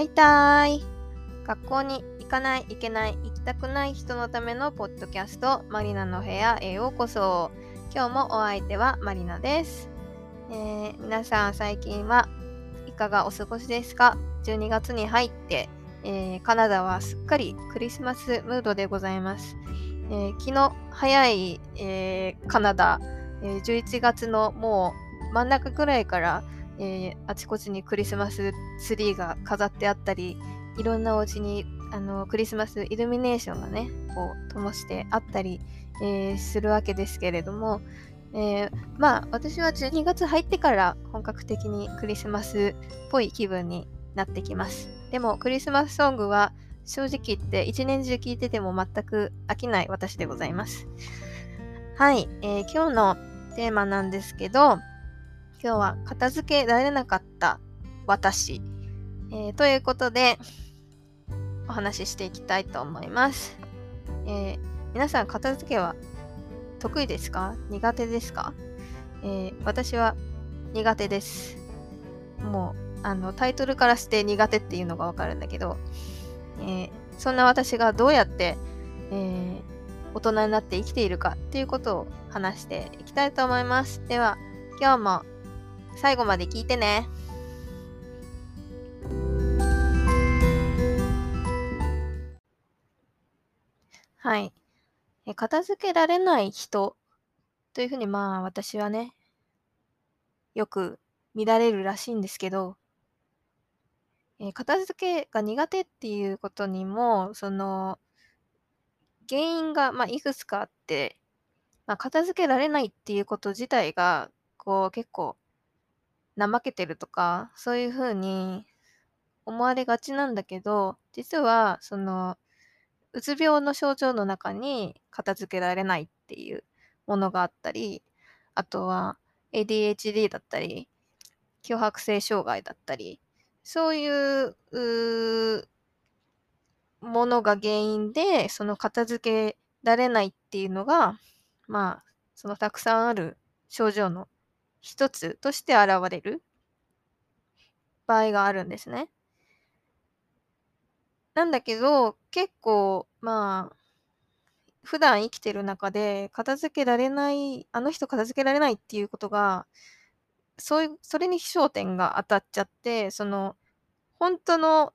はいたい。学校に行かない、行けない、行きたくない人のためのポッドキャスト、マリナの部屋へようこそ。今日もお相手はマリナです。えー、皆さん最近はいかがお過ごしですか ?12 月に入って、えー、カナダはすっかりクリスマスムードでございます。えー、昨日早い、えカナダ、え11月のもう真ん中ぐらいからえー、あちこちにクリスマスツリーが飾ってあったりいろんなお家にあのクリスマスイルミネーションがねこう灯してあったり、えー、するわけですけれども、えー、まあ私は12月入ってから本格的にクリスマスっぽい気分になってきます。でもクリスマスソングは正直言って一年中聴いてても全く飽きない私でございます。はい、えー、今日のテーマなんですけど今日は片付けられなかった私、えー、ということでお話ししていきたいと思います。えー、皆さん片付けは得意ですか？苦手ですか、えー、私は苦手です。もうあのタイトルからして苦手っていうのがわかるんだけど、えー、そんな私がどうやって、え大人になって生きているかっていうことを話していきたいと思います。では今日も最後まで聞いてね。はい。え片付けられない人というふうにまあ私はね、よく見られるらしいんですけど、え片付けが苦手っていうことにも、その、原因が、まあ、いくつかあって、まあ、片付けられないっていうこと自体が、こう結構怠けてるとか、そういう風に思われがちなんだけど、実は、その、うつ病の症状の中に片付けられないっていうものがあったり、あとは ADHD だったり、強迫性障害だったり、そういうものが原因で、その片付けられないっていうのが、まあ、そのたくさんある症状の一つとして現れる場合があるんですね。なんだけど、結構、まあ、普段生きてる中で片付けられない、あの人片付けられないっていうことが、そういう、それに焦点が当たっちゃって、その、本当の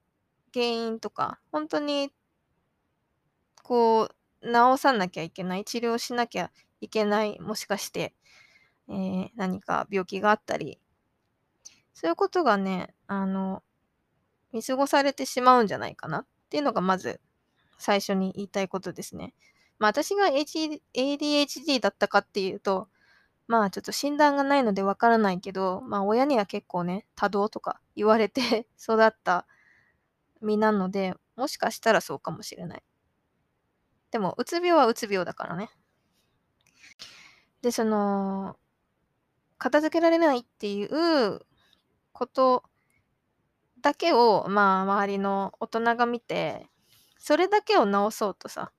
原因とか、本当に、こう、治さなきゃいけない、治療しなきゃいけない、もしかして、えー、何か病気があったり、そういうことがね、あの、見過ごされてしまうんじゃないかなっていうのがまず最初に言いたいことですね。まあ私が ADHD だったかっていうと、まあちょっと診断がないのでわからないけど、まあ親には結構ね、多動とか言われて 育った身なので、もしかしたらそうかもしれない。でも、うつ病はうつ病だからね。で、その、片付けられないっていうことだけを、まあ、周りの大人が見て、それだけを直そうとさ、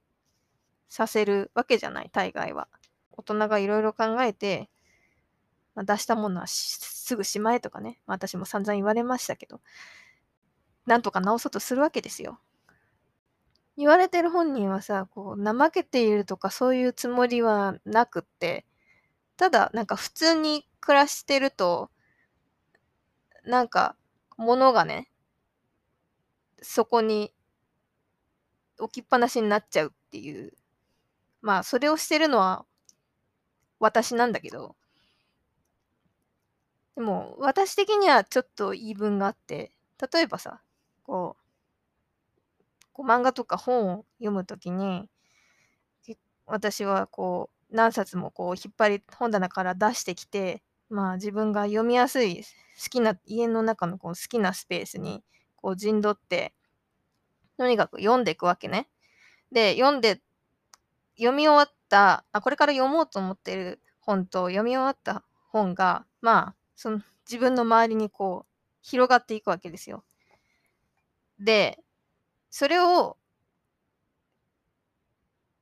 させるわけじゃない、大概は。大人がいろいろ考えて、まあ、出したものはすぐしまえとかね、まあ、私も散々言われましたけど、なんとか直そうとするわけですよ。言われてる本人はさ、こう、怠けているとかそういうつもりはなくって、ただ、なんか普通に暮らしてると、なんか、物がね、そこに置きっぱなしになっちゃうっていう。まあ、それをしてるのは私なんだけど、でも、私的にはちょっと言い分があって、例えばさ、こう、こう漫画とか本を読むときに、私はこう、何冊もこう引っ張り本棚から出してきて、まあ自分が読みやすい好きな家の中のこう好きなスペースにこう陣取ってとにかく読んでいくわけね。で読んで読み終わったあこれから読もうと思ってる本と読み終わった本がまあその自分の周りにこう広がっていくわけですよ。でそれを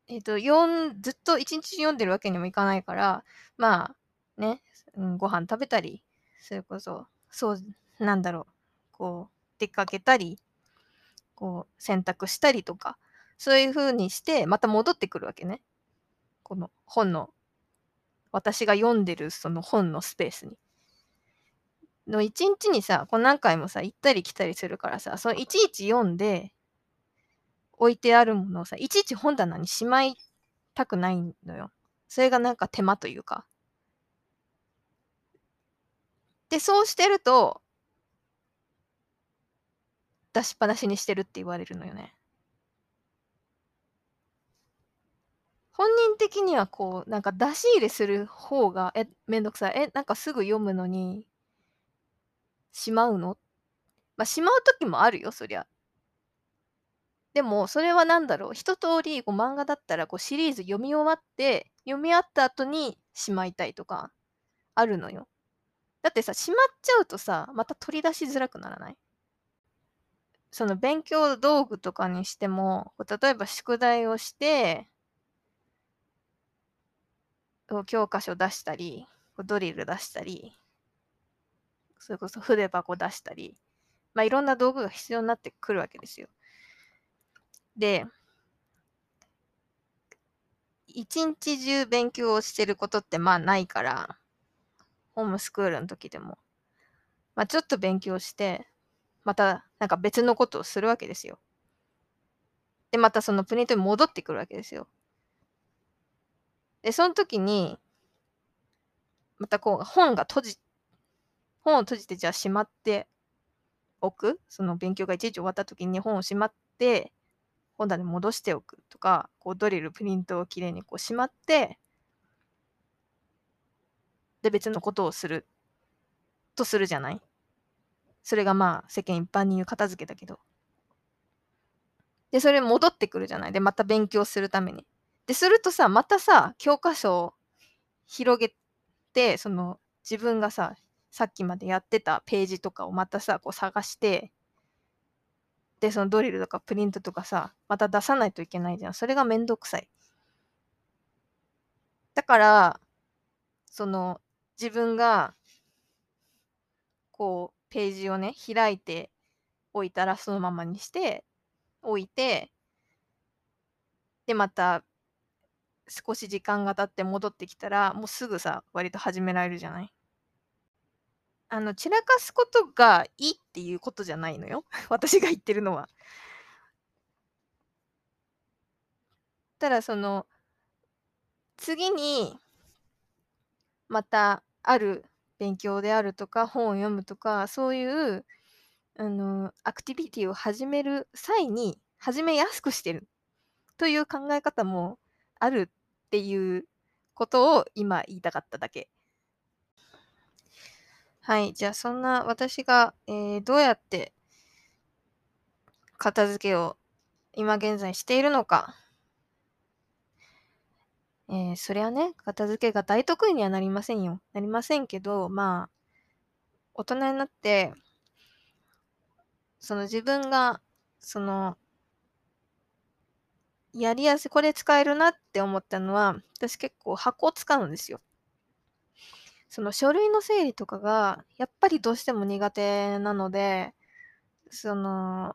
えっ、と、読ん、ずっと一日読んでるわけにもいかないから、まあ、ね、うん、ご飯食べたり、それこそ、そう、なんだろう、こう、出かけたり、こう洗濯したりとか、そういう風にしてまた戻ってくるわけね。この本の、私が読んでるその本のスペースに。の一日にさ、こう何回もさ、行ったり来たりするからさ、そのいちいち読んで、置いてあるものをさ、いちいち本棚にしまいたくないのよ。それがなんか手間というか。で、そうしてると、出しっぱなしにしてるって言われるのよね。本人的にはこう、なんか出し入れする方が、え、めんどくさい。え、なんかすぐ読むのに、しまうの？まあ、しまう時もあるよ、そりゃ。でも、それは何だろう、一通りこう漫画だったらこうシリーズ読み終わって、読み終わった後にしまいたいとか、あるのよ。だってさ、しまっちゃうとさ、また取り出しづらくならない？その勉強道具とかにしても、例えば宿題をして、教科書出したり、ドリル出したり、それこそ筆箱出したり、まあ、いろんな道具が必要になってくるわけですよ。で、一日中勉強をしてることってまあないから、ホームスクールの時でも、まあちょっと勉強して、またなんか別のことをするわけですよ。で、またそのプリントに戻ってくるわけですよ。で、その時に、またこう本が閉じ、本を閉じてじゃあしまっておく？その勉強がいちいち終わった時に本をしまって、本棚に戻しておくとか、こうドリル、プリントをきれいにこうしまって、で別のことをするとするじゃない？それがまあ世間一般に言う片付けだけど。で、それ戻ってくるじゃない？で、また勉強するために。で、するとさ、またさ、教科書を広げて、その自分がさ、さっきまでやってたページとかをまたさ、こう探して、で、そのドリルとかプリントとかさ、また出さないといけないじゃん。それがめんどくさい。だから、その、自分が、こう、ページをね、開いておいたらそのままにしておいて、で、また少し時間が経って戻ってきたら、もうすぐさ、割と始められるじゃない？あの、散らかすことがいいっていうことじゃないのよ。私が言ってるのは。ただ、その、次に、また、ある勉強であるとか、本を読むとか、そういう、あの、アクティビティを始める際に、始めやすくしてるという考え方もあるっていうことを今言いたかっただけ。はい。じゃあ、そんな私が、えー、どうやって片付けを今現在しているのか。えー、そりゃね、片付けが大得意にはなりませんよ。なりませんけど、まあ、大人になって、その自分が、その、やりやすい、これ使えるなって思ったのは、私結構箱を使うんですよ。その書類の整理とかが、やっぱりどうしても苦手なので、その、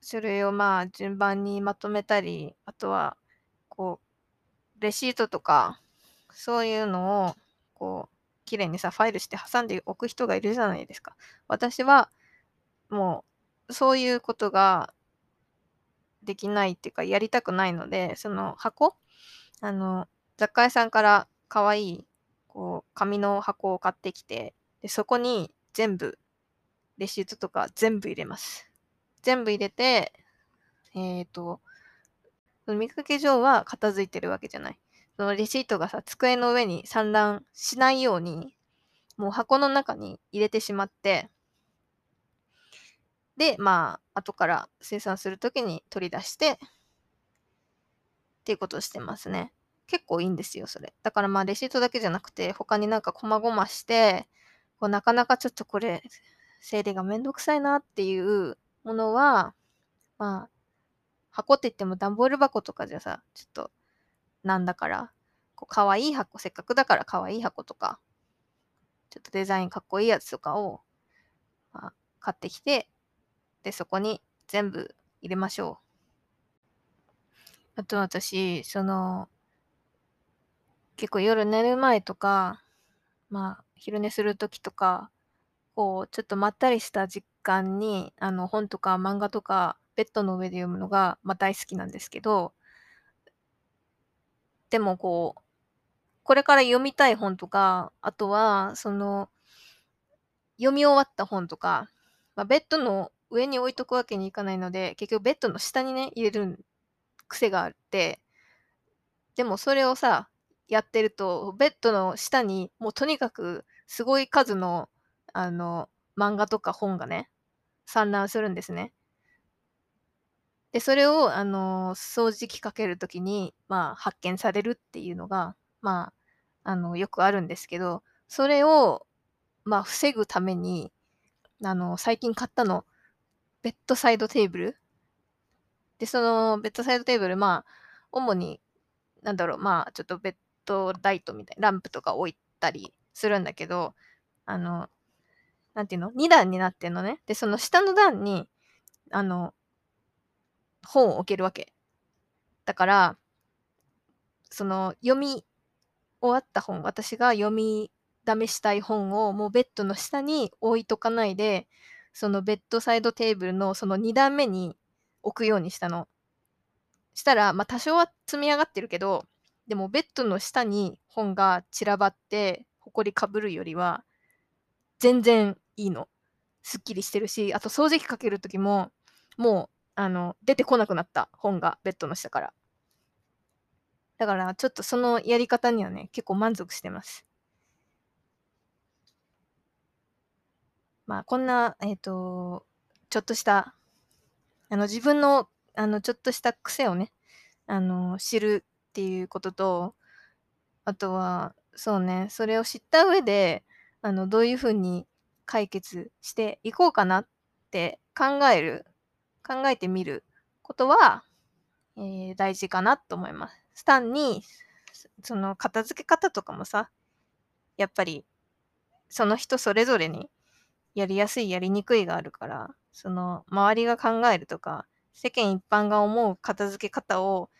書類をまあ順番にまとめたり、あとは、こう、レシートとか、そういうのを、こう、きれいにさ、ファイルして挟んでおく人がいるじゃないですか。私は、もう、そういうことができないっていうか、やりたくないので、その箱あの、雑貨屋さんから可愛いこう、紙の箱を買ってきて、でそこに全部、レシートとか全部入れます。全部入れて、えっ、ー、と、見かけ上は片付いてるわけじゃない。そのレシートがさ、机の上に散乱しないように、もう箱の中に入れてしまって、で、まあ、後から生産するときに取り出して、っていうことをしてますね。結構いいんですよ、それ。だからまあレシートだけじゃなくて、他になんか細々して、こうなかなかちょっとこれ、整理がめんどくさいなっていうものは、まあ、箱って言っても段ボール箱とかじゃさ、ちょっと、なんだから、こう、可愛い箱、せっかくだから可愛い箱とか、ちょっとデザインかっこいいやつとかを、まあ、買ってきて、で、そこに全部入れましょう。あと私、その、結構夜寝る前とか、まあ、昼寝するときとか、こう、ちょっとまったりした時間に、あの、本とか漫画とか、ベッドの上で読むのが、まあ、大好きなんですけど、でもこう、これから読みたい本とか、あとは、その、読み終わった本とか、まあ、ベッドの上に置いとくわけにいかないので、結局ベッドの下にね、入れる癖があって、でもそれをさ、やってると、ベッドの下にもうとにかくすごい数の、あの、漫画とか本がね、散乱するんですね。で、それを、あの、掃除機かけるときに、まあ、発見されるっていうのが、まあ、あの、よくあるんですけど、それを、まあ、防ぐために、あの、最近買ったの、ベッドサイドテーブル。で、そのベッドサイドテーブル、まあ、主に、なんだろう、まあ、ちょっとベッドライトみたいな、ランプとか置いたりするんだけど、あの、なんていうの ?2 段になってんのね。で、その下の段に、あの、本を置けるわけ。だから、その読み終わった本、私が読み試したい本をもうベッドの下に置いとかないで、そのベッドサイドテーブルのその2段目に置くようにしたの。したら、まあ多少は積み上がってるけど、でもベッドの下に本が散らばって、埃かぶるよりは、全然いいの。すっきりしてるし、あと掃除機かけるときも、もう、あの、出てこなくなった本がベッドの下から。だから、ちょっとそのやり方にはね、結構満足してます。まあ、こんな、えっ、と、ちょっとした、あの、自分の、あの、ちょっとした癖をね、あの、知るっていうことと、あとは、そうね、それを知った上で、あの、どういうふうに解決していこうかなって考える、考えてみることは、えー、大事かなと思います。単に、その片付け方とかもさ、やっぱり、その人それぞれにやりやすい、やりにくいがあるから、その周りが考えるとか、世間一般が思う片付け方を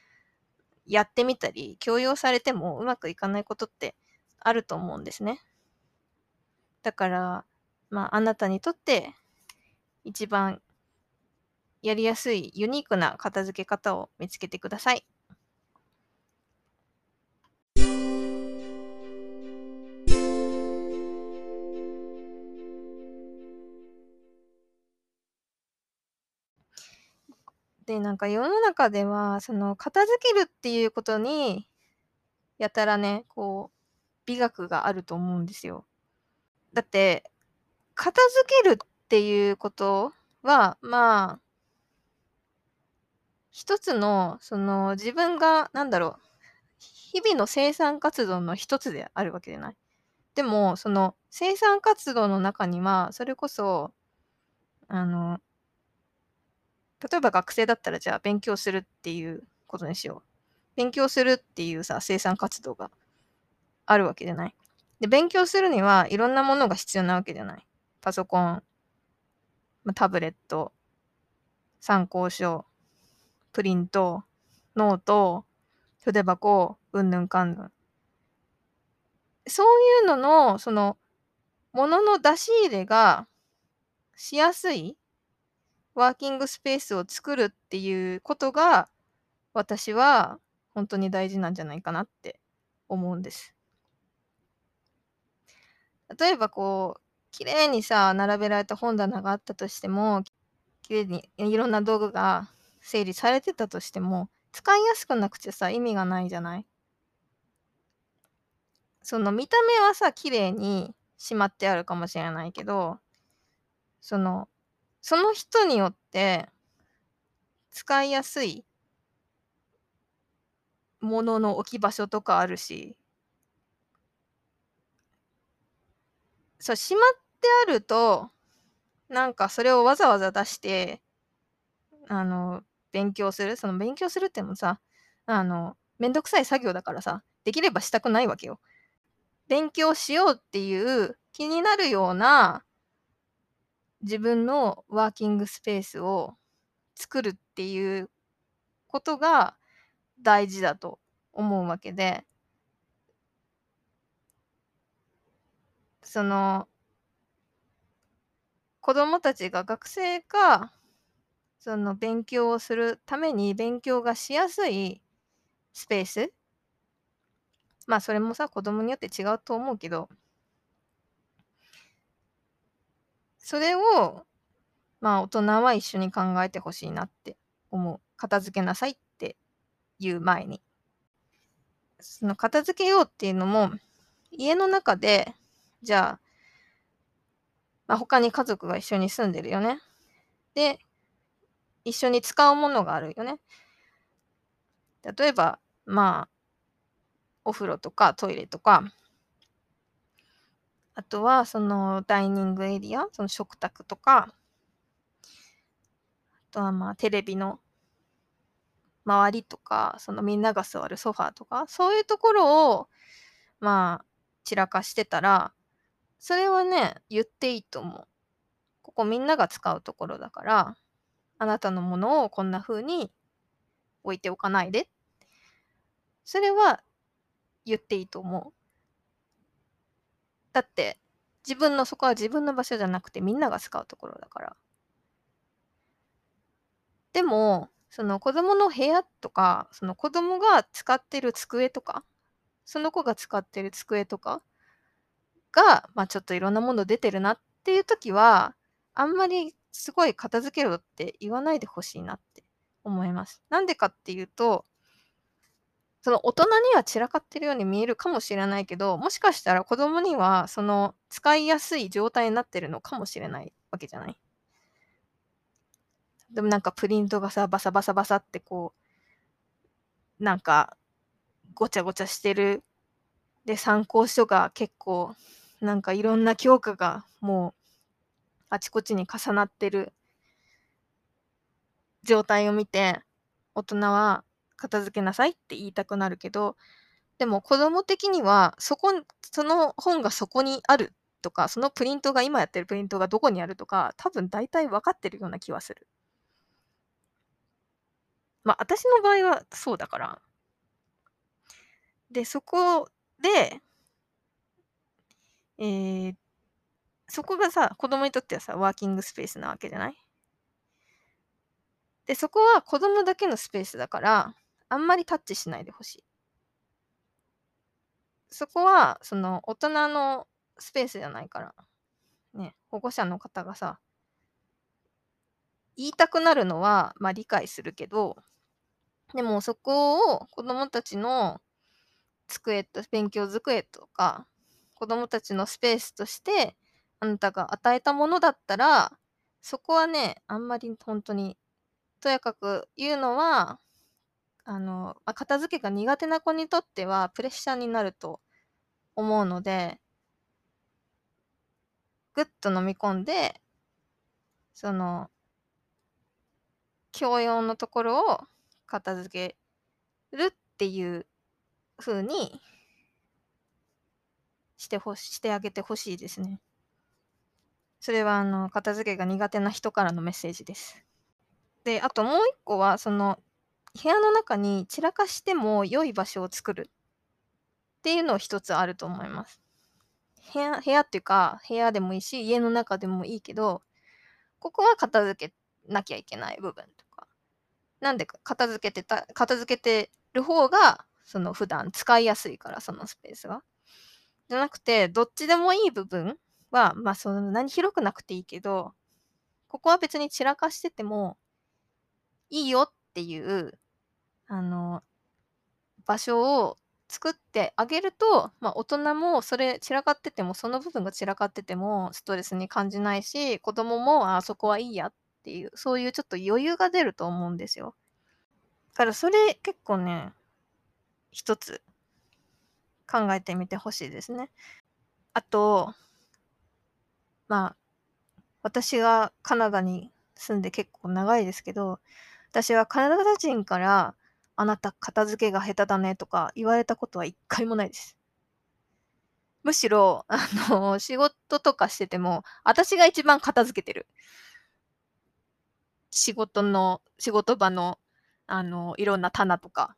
やってみたり、強要されてもうまくいかないことってあると思うんですね。だから、まあ、あなたにとって一番やりやすいユニークな片付け方を見つけてください。で、なんか世の中では、その片付けるっていうことに、やたらね、こう、美学があると思うんですよ。だって、片付けるっていうことは、まあ、一つの、その自分が、なんだろう、日々の生産活動の一つであるわけじゃない？でも、その生産活動の中には、それこそ、あの、例えば学生だったらじゃあ勉強するっていうことにしよう。勉強するっていうさ、生産活動があるわけじゃない？で、勉強するにはいろんなものが必要なわけじゃない？パソコン、タブレット、参考書、プリント、ノート、筆箱、うんぬんかんぬん。そういうのの、その、ものの出し入れがしやすいワーキングスペースを作るっていうことが、私は本当に大事なんじゃないかなって思うんです。例えばこう、綺麗にさ、並べられた本棚があったとしても、綺麗にいろんな道具が整理されてたとしても、使いやすくなくてさ、意味がないじゃない？その見た目はさ、綺麗にしまってあるかもしれないけど、そのその人によって使いやすいものの置き場所とかあるし、そう、しまってあると、なんかそれをわざわざ出して、あの、勉強する？その勉強するってもさ、あの、めんどくさい作業だからさ、できればしたくないわけよ。勉強しようっていう気になるような自分のワーキングスペースを作るっていうことが大事だと思うわけで、その、子供たちが学生が、その勉強をするために勉強がしやすいスペースまあそれもさ、子供によって違うと思うけど、それを、まあ大人は一緒に考えてほしいなって思う。片付けなさいって言う前に。その片付けようっていうのも、家の中で、じゃあ、まあ、他に家族が一緒に住んでるよね。で、一緒に使うものがあるよね。例えば、まあ、お風呂とかトイレとか、あとはそのダイニングエリア、その食卓とか、あとはまあテレビの周りとか、そのみんなが座るソファーとか、そういうところを、まあ、散らかしてたら、それはね、言っていいと思う。ここみんなが使うところだから、あなたのものをこんな風に置いておかないで。それは言っていいと思う。だって、自分の、そこは自分の場所じゃなくてみんなが使うところだから。でも、その子供の部屋とか、その子供が使ってる机とか、その子が使ってる机とかが、まあちょっといろんなもの出てるなっていう時は、あんまりすごい片付けろって言わないでほしいなって思います。なんでかっていうと、その大人には散らかってるように見えるかもしれないけど、もしかしたら子供にはその使いやすい状態になってるのかもしれないわけじゃない。でもなんかプリントがさ、バサバサバサってこう、なんかごちゃごちゃしてる。で、参考書が結構、なんかいろんな教科がもうあちこちに重なってる状態を見て、大人は片付けなさいって言いたくなるけど、でも子供的には、そこ、その本がそこにあるとか、そのプリントが今やってるプリントがどこにあるとか、多分大体分かってるような気はする。まあ、私の場合はそうだから。で、そこで、えー、そこがさ、子供にとってはさ、ワーキングスペースなわけじゃない？で、そこは子供だけのスペースだから、あんまりタッチしないでほしい。そこは、その、大人のスペースじゃないから、ね、保護者の方がさ、言いたくなるのは、まあ理解するけど、でもそこを子供たちの机と、勉強机とか、子供たちのスペースとして、あなたが与えたものだったら、そこはね、あんまり本当に、とやかく言うのは、あの、ま、片付けが苦手な子にとってはプレッシャーになると思うのでぐっと飲み込んで、その教養のところを片付けるっていう風にしてほしてあげてほしいですね。それはあの、片付けが苦手な人からのメッセージです。で、あともう一個は、その部屋の中に散らかしても良い場所を作るっていうのを一つあると思います。部屋部屋っていうか、部屋でもいいし、家の中でもいいけど、ここは片付けなきゃいけない部分とか。なんで片付けてた片付けてる方が、その普段使いやすいから、そのスペースが。じゃなくて、どっちでもいい部分は、まあ、その何広くなくていいけど、ここは別に散らかしててもいいよっていうあの、場所を作ってあげると、まあ、大人もそれ散らかってても、その部分が散らかっててもストレスに感じないし、子供も、あそこはいいやっていう、そういうちょっと余裕が出ると思うんですよ。だからそれ結構ね、一つ考えてみてほしいですね。あと、まあ、私がカナダに住んで結構長いですけど、私はカナダ人からあなた片付けが下手だねとか言われたことは一回もないです。むしろ、あの、仕事とかしてても、私が一番片付けてる。仕事の、仕事場の、あの、いろんな棚とか、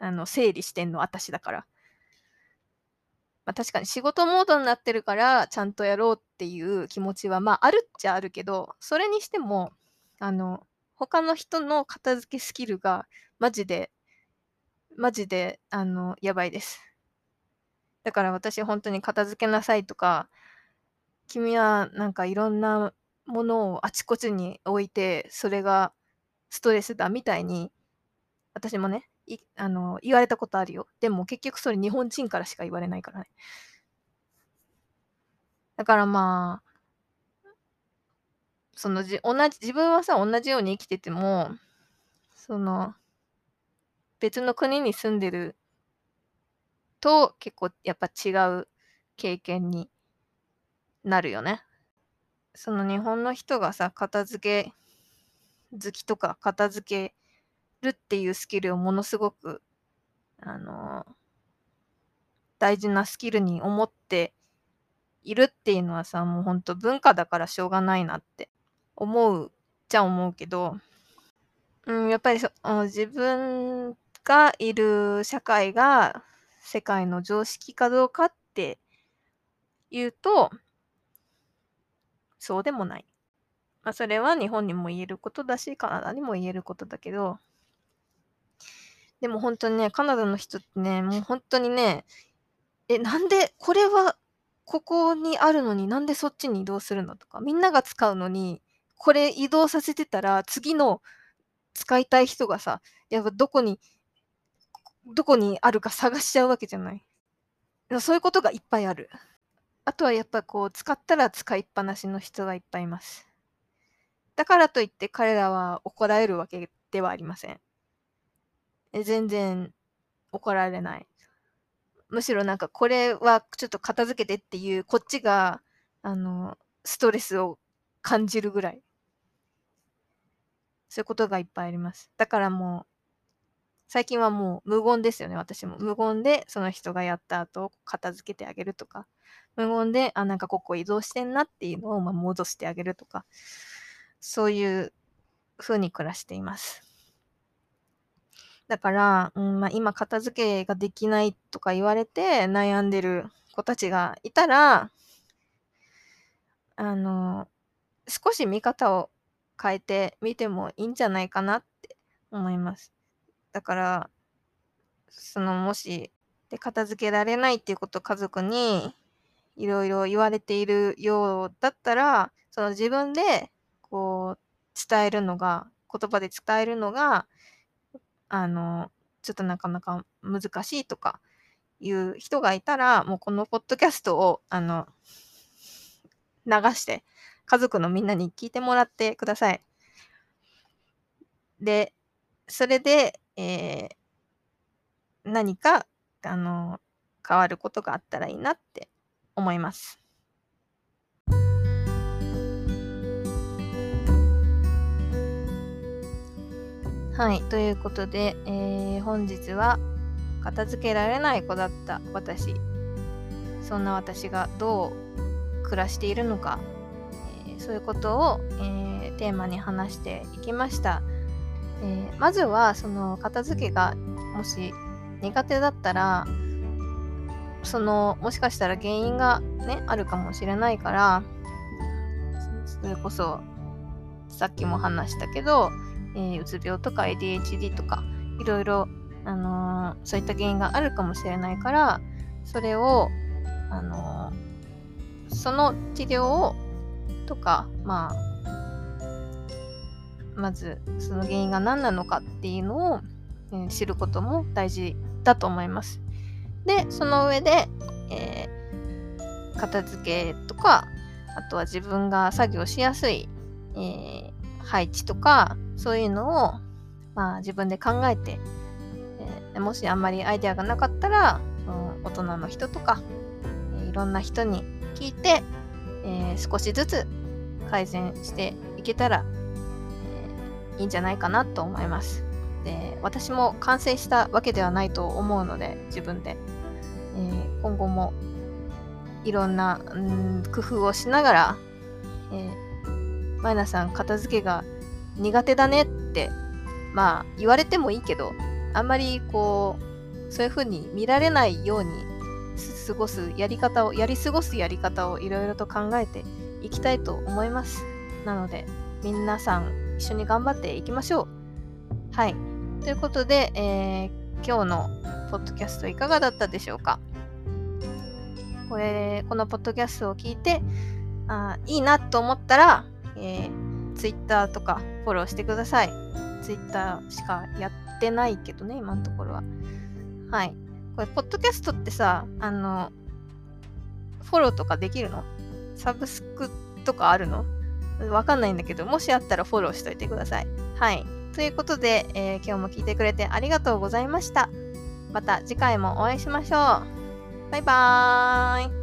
あの、整理してんの私だから。まあ、確かに仕事モードになってるから、ちゃんとやろうっていう気持ちは、まあ、あるっちゃあるけど、それにしても、あの、他の人の片付けスキルが、マジで、マジで、あの、やばいです。だから私本当に片付けなさいとか、君はなんかいろんなものをあちこちに置いて、それがストレスだみたいに、私もね、いあの言われたことあるよ。でも結局それ日本人からしか言われないからね。だからまあ、そのじ同じ自分はさ同じように生きててもその別の国に住んでると結構やっぱ違う経験になるよね。その日本の人がさ、片付け好きとか片付けるっていうスキルをものすごく、あの大事なスキルに思っているっていうのはさ、もうほんと文化だからしょうがないなって思うじゃ思うけど、うん、やっぱりそ自分がいる社会が世界の常識かどうかっていうと、そうでもない。まあ、それは日本にも言えることだし、カナダにも言えることだけど、でも本当にね、カナダの人ってね、もう本当にね、え、なんで、これはここにあるのになんでそっちに移動するのとか、みんなが使うのに、これ移動させてたら次の使いたい人がさ、やっぱどこにどこにあるか探しちゃうわけじゃない。そういうことがいっぱいある。あとはやっぱこう、使ったら使いっぱなしの人がいっぱいいます。だからといって彼らは怒られるわけではありません。全然怒られない。むしろなんかこれはちょっと片付けてっていうこっちがあのストレスを感じるぐらいそういうことがいっぱいあります。だからもう最近はもう無言ですよね、私も。無言でその人がやった後、片付けてあげるとか、無言で、あ、なんかここ移動してんなっていうのをま戻してあげるとか、そういう風に暮らしています。だから、うんまあ、今片付けができないとか言われて悩んでる子たちがいたら、あの、少し見方を変えてみてもいいんじゃないかなって思います。だから、そのもし、で片付けられないっていうことを家族にいろいろ言われているようだったら、その自分でこう伝えるのが、言葉で伝えるのが、あの、ちょっとなかなか難しいとかいう人がいたら、もうこのポッドキャストを、あの、流して、家族のみんなに聞いてもらってください。で、それで、えー、何か、あの、変わることがあったらいいなって思います。はい、ということで、えー、本日は片付けられない子だった私、そんな私がどう暮らしているのか、えー、そういうことを、えー、テーマに話していきました。え、まずはその片付けがもし苦手だったらそのもしかしたら原因がねあるかもしれないからそれこそさっきも話したけど、えー、うつ病とか ADHD とかいろいろ、あのー、そういった原因があるかもしれないからそれを、あのー、その治療をとかまあまずその原因が何なのかっていうのを、えー、知ることも大事だと思います。で、その上で、えー、片付けとか、あとは自分が作業しやすい、えー、配置とか、そういうのを、まあ、自分で考えて、えー、もしあんまりアイデアがなかったら、うん、大人の人とか、えいろんな人に聞いて、え少しずつ改善していけたらいいんじゃないかなと思います。で私も完成したわけではないと思うので自分で、えー、今後もいろんな、うん、工夫をしながら、えー、マイナさん片付けが苦手だねって、まあ言われてもいいけど、あんまりこう、そういう風に見られないように過ごすやり方を、やり過ごすやり方をいろいろと考えていきたいと思います。なので、皆さん一緒に頑張っていきましょう。はい。ということで、えー、今日のポッドキャストいかがだったでしょうか？これ、このポッドキャストを聞いて、あいいなと思ったら、えー、Twitter とかフォローしてください。Twitter しかやってないけどね、今のところは。はい。これ、ポッドキャストってさ、あの、フォローとかできるの？サブスクとかあるの？わかんないんだけど、もしあったらフォローしといてください。はい。ということで、えー、今日も聞いてくれてありがとうございました。また次回もお会いしましょう。バイバーイ。